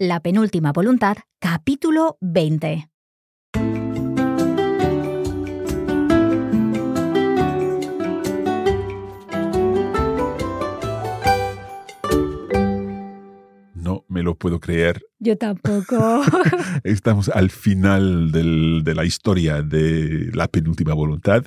La penúltima voluntad, capítulo 20. Me lo puedo creer. Yo tampoco. Estamos al final del- de la historia de la penúltima voluntad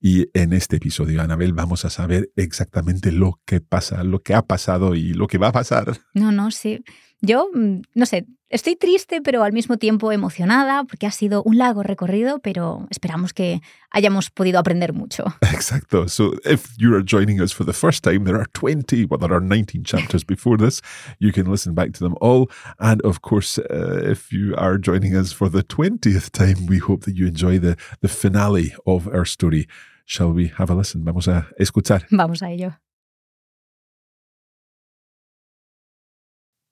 y en este episodio, Anabel, vamos a saber exactamente lo que pasa, lo que ha pasado y lo que va a pasar. No, no, sí. Yo, mm, no sé, estoy triste, pero al mismo tiempo emocionada, porque ha sido un largo recorrido, pero esperamos que hayamos podido aprender mucho. Exacto. So if you are joining us for the first time, there are 20, well, there are 19 chapters before this. You can listen back to them all. And of course, uh, if you are joining us for the 20th time, we hope that you enjoy the, the finale of our story. Shall we have a listen? Vamos a escuchar. Vamos a ello.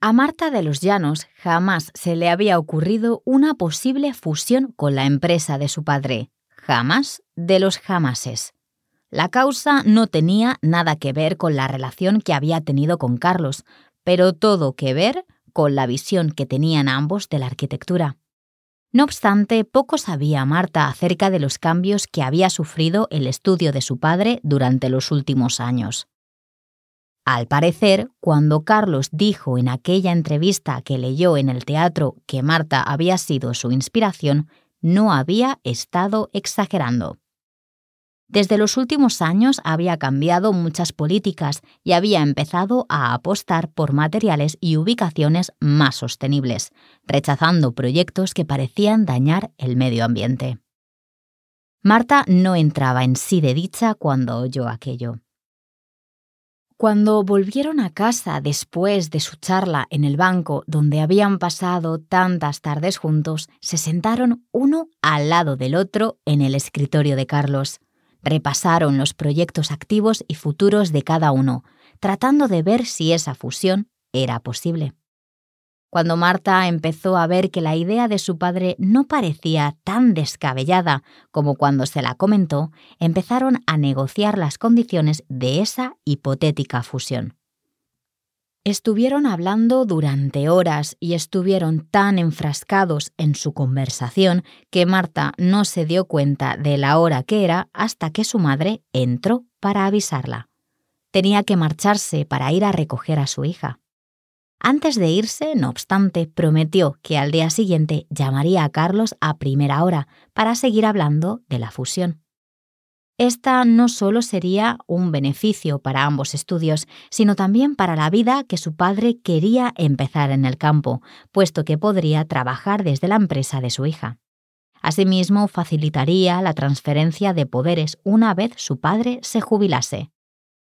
A Marta de los Llanos jamás se le había ocurrido una posible fusión con la empresa de su padre. Jamás de los jamases. La causa no tenía nada que ver con la relación que había tenido con Carlos, pero todo que ver con la visión que tenían ambos de la arquitectura. No obstante, poco sabía Marta acerca de los cambios que había sufrido el estudio de su padre durante los últimos años. Al parecer, cuando Carlos dijo en aquella entrevista que leyó en el teatro que Marta había sido su inspiración, no había estado exagerando. Desde los últimos años había cambiado muchas políticas y había empezado a apostar por materiales y ubicaciones más sostenibles, rechazando proyectos que parecían dañar el medio ambiente. Marta no entraba en sí de dicha cuando oyó aquello. Cuando volvieron a casa después de su charla en el banco donde habían pasado tantas tardes juntos, se sentaron uno al lado del otro en el escritorio de Carlos. Repasaron los proyectos activos y futuros de cada uno, tratando de ver si esa fusión era posible. Cuando Marta empezó a ver que la idea de su padre no parecía tan descabellada como cuando se la comentó, empezaron a negociar las condiciones de esa hipotética fusión. Estuvieron hablando durante horas y estuvieron tan enfrascados en su conversación que Marta no se dio cuenta de la hora que era hasta que su madre entró para avisarla. Tenía que marcharse para ir a recoger a su hija. Antes de irse, no obstante, prometió que al día siguiente llamaría a Carlos a primera hora para seguir hablando de la fusión. Esta no solo sería un beneficio para ambos estudios, sino también para la vida que su padre quería empezar en el campo, puesto que podría trabajar desde la empresa de su hija. Asimismo, facilitaría la transferencia de poderes una vez su padre se jubilase.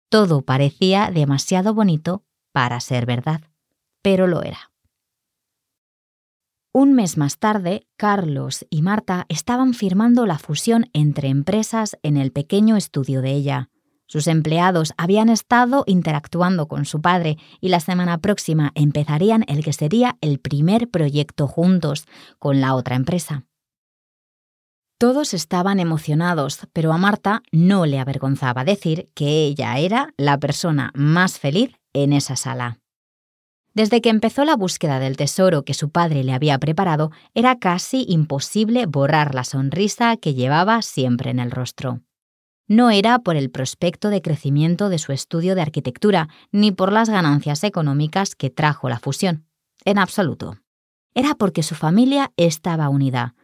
Todo parecía demasiado bonito para ser verdad pero lo era. Un mes más tarde, Carlos y Marta estaban firmando la fusión entre empresas en el pequeño estudio de ella. Sus empleados habían estado interactuando con su padre y la semana próxima empezarían el que sería el primer proyecto juntos con la otra empresa. Todos estaban emocionados, pero a Marta no le avergonzaba decir que ella era la persona más feliz en esa sala. Desde que empezó la búsqueda del tesoro que su padre le había preparado, era casi imposible borrar la sonrisa que llevaba siempre en el rostro. No era por el prospecto de crecimiento de su estudio de arquitectura, ni por las ganancias económicas que trajo la fusión. En absoluto. Era porque su familia estaba unida.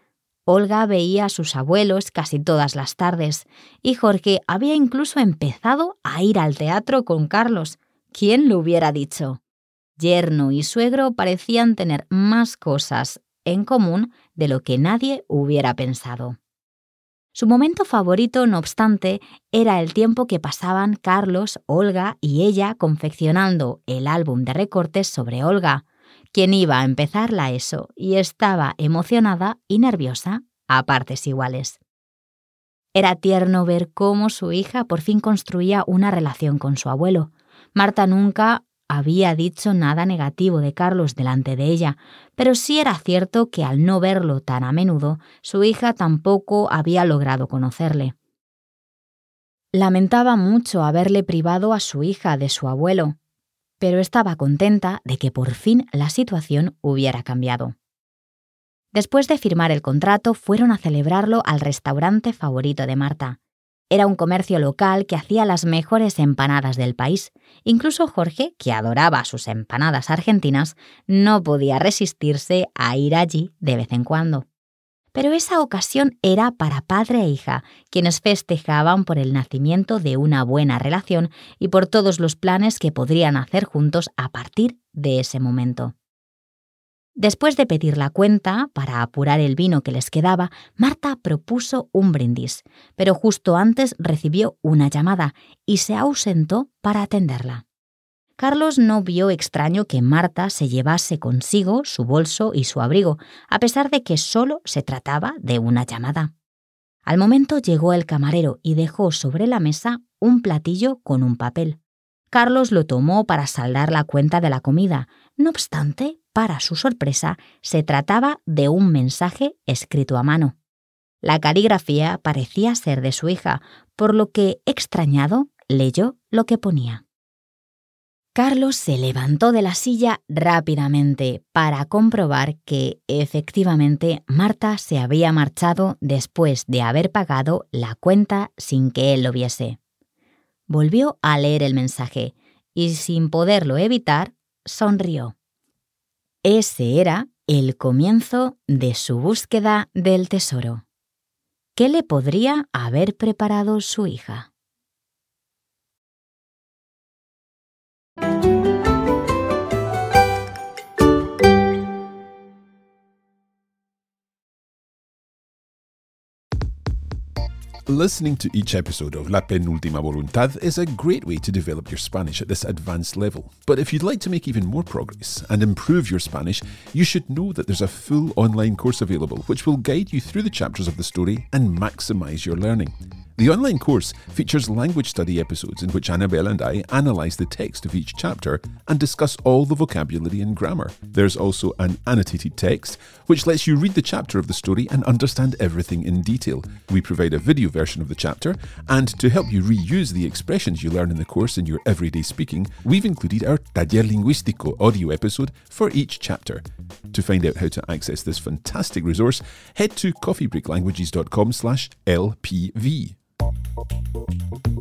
Olga veía a sus abuelos casi todas las tardes, y Jorge había incluso empezado a ir al teatro con Carlos. ¿Quién lo hubiera dicho? Yerno y suegro parecían tener más cosas en común de lo que nadie hubiera pensado. Su momento favorito, no obstante, era el tiempo que pasaban Carlos, Olga y ella confeccionando el álbum de recortes sobre Olga, quien iba a empezar la ESO y estaba emocionada y nerviosa a partes iguales. Era tierno ver cómo su hija por fin construía una relación con su abuelo. Marta nunca había dicho nada negativo de Carlos delante de ella, pero sí era cierto que al no verlo tan a menudo, su hija tampoco había logrado conocerle. Lamentaba mucho haberle privado a su hija de su abuelo, pero estaba contenta de que por fin la situación hubiera cambiado. Después de firmar el contrato, fueron a celebrarlo al restaurante favorito de Marta. Era un comercio local que hacía las mejores empanadas del país. Incluso Jorge, que adoraba sus empanadas argentinas, no podía resistirse a ir allí de vez en cuando. Pero esa ocasión era para padre e hija, quienes festejaban por el nacimiento de una buena relación y por todos los planes que podrían hacer juntos a partir de ese momento. Después de pedir la cuenta, para apurar el vino que les quedaba, Marta propuso un brindis, pero justo antes recibió una llamada y se ausentó para atenderla. Carlos no vio extraño que Marta se llevase consigo su bolso y su abrigo, a pesar de que solo se trataba de una llamada. Al momento llegó el camarero y dejó sobre la mesa un platillo con un papel. Carlos lo tomó para saldar la cuenta de la comida. No obstante, para su sorpresa, se trataba de un mensaje escrito a mano. La caligrafía parecía ser de su hija, por lo que, extrañado, leyó lo que ponía. Carlos se levantó de la silla rápidamente para comprobar que, efectivamente, Marta se había marchado después de haber pagado la cuenta sin que él lo viese. Volvió a leer el mensaje y, sin poderlo evitar, sonrió. Ese era el comienzo de su búsqueda del tesoro. ¿Qué le podría haber preparado su hija? Listening to each episode of La Penúltima Voluntad is a great way to develop your Spanish at this advanced level. But if you'd like to make even more progress and improve your Spanish, you should know that there's a full online course available which will guide you through the chapters of the story and maximize your learning. The online course features language study episodes in which Annabelle and I analyse the text of each chapter and discuss all the vocabulary and grammar. There's also an annotated text, which lets you read the chapter of the story and understand everything in detail. We provide a video version of the chapter, and to help you reuse the expressions you learn in the course in your everyday speaking, we've included our Taller Lingüístico audio episode for each chapter. To find out how to access this fantastic resource, head to coffeebreaklanguages.com slash LPV. Thank you.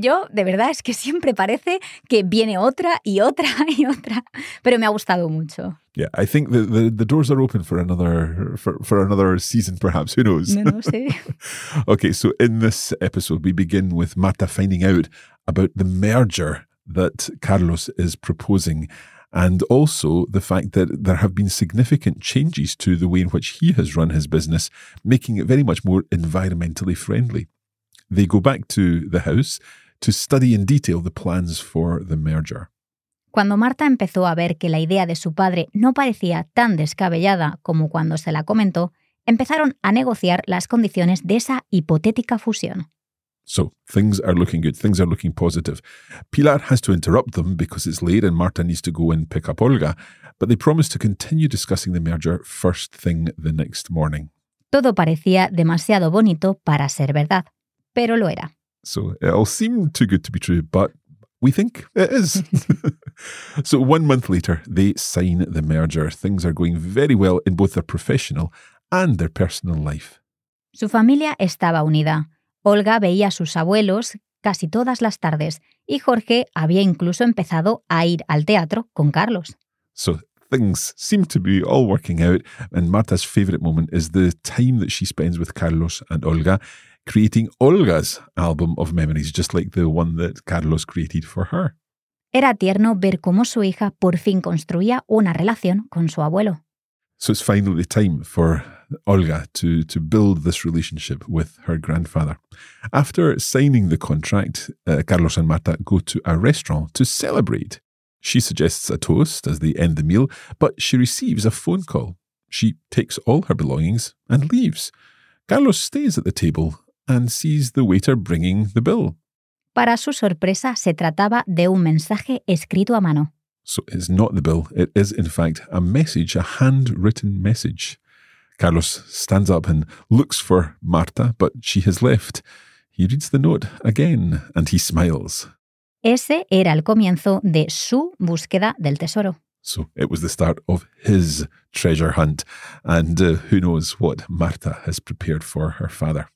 Yo, de verdad, es que siempre parece que viene otra y otra y otra, pero me ha gustado mucho. Yeah, I think the, the, the doors are open for another for, for another season, perhaps. Who knows? No, no sé. okay, so in this episode, we begin with Marta finding out about the merger that Carlos is proposing and also the fact that there have been significant changes to the way in which he has run his business, making it very much more environmentally friendly. They go back to the house to study in detail the plans for the merger. Cuando Marta empezó a ver que la idea de su padre no parecía tan descabellada como cuando se la comentó, empezaron a negociar las condiciones de esa hipotética fusión. So things are looking good. Things are looking positive. Pilar has to interrupt them because it's late and Marta needs to go and pick up Olga, but they promise to continue discussing the merger first thing the next morning. Todo parecía demasiado bonito para ser verdad, pero lo era. So it all seemed too good to be true, but we think it is. so one month later, they sign the merger. Things are going very well in both their professional and their personal life. Su familia estaba unida. Olga veía a sus abuelos casi todas las tardes y Jorge había incluso empezado a ir al teatro con Carlos. So things seem to be all working out, and Marta's favourite moment is the time that she spends with Carlos and Olga creating Olga's album of memories, just like the one that Carlos created for her. Era tierno ver cómo su hija por fin construía una relación con su abuelo. So it's finally time for Olga to, to build this relationship with her grandfather. After signing the contract, uh, Carlos and Marta go to a restaurant to celebrate. She suggests a toast as they end the meal, but she receives a phone call. She takes all her belongings and leaves. Carlos stays at the table and sees the waiter bringing the bill. Para su sorpresa, se trataba de un mensaje escrito a mano. So it's not the bill. It is, in fact, a message, a handwritten message. Carlos stands up and looks for Marta, but she has left. He reads the note again and he smiles. Ese era el comienzo de su búsqueda del tesoro. So it was the start of his treasure hunt, and uh, who knows what Marta has prepared for her father.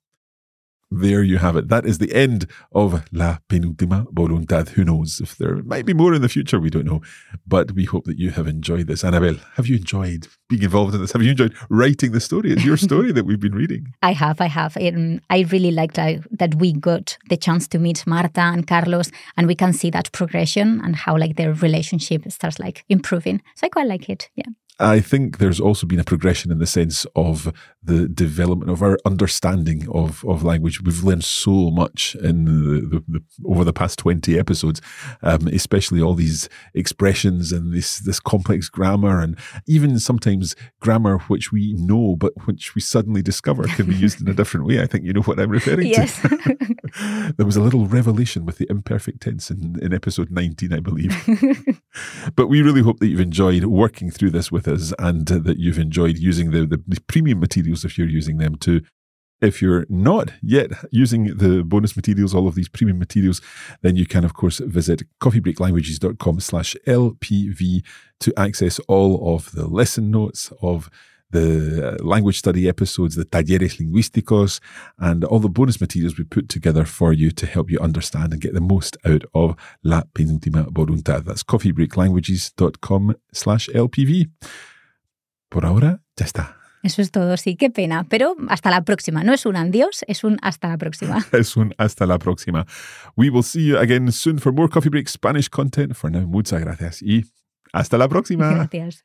There you have it. That is the end of La Penúltima Voluntad. Who knows if there might be more in the future? We don't know. But we hope that you have enjoyed this. Annabelle, have you enjoyed being involved in this? Have you enjoyed writing the story? It's your story that we've been reading. I have. I have. Um, I really liked uh, that we got the chance to meet Marta and Carlos, and we can see that progression and how like their relationship starts like improving. So I quite like it. Yeah. I think there's also been a progression in the sense of the development of our understanding of, of language. We've learned so much in the, the, the over the past 20 episodes, um, especially all these expressions and this, this complex grammar, and even sometimes grammar which we know but which we suddenly discover can be used in a different way. I think you know what I'm referring yes. to. there was a little revelation with the imperfect tense in, in episode 19, I believe. but we really hope that you've enjoyed working through this with us and uh, that you've enjoyed using the, the, the premium materials if you're using them too. If you're not yet using the bonus materials, all of these premium materials, then you can, of course, visit coffeebreaklanguages.com slash LPV to access all of the lesson notes of the language study episodes, the talleres lingüísticos, and all the bonus materials we put together for you to help you understand and get the most out of La Penúltima Voluntad. That's coffeebreaklanguages.com slash LPV. Por ahora, ya está. Eso es todo, sí, qué pena. Pero hasta la próxima. No es un adiós, es un hasta la próxima. es un hasta la próxima. We will see you again soon for more Coffee Break Spanish content. For now, muchas gracias y hasta la próxima. Gracias.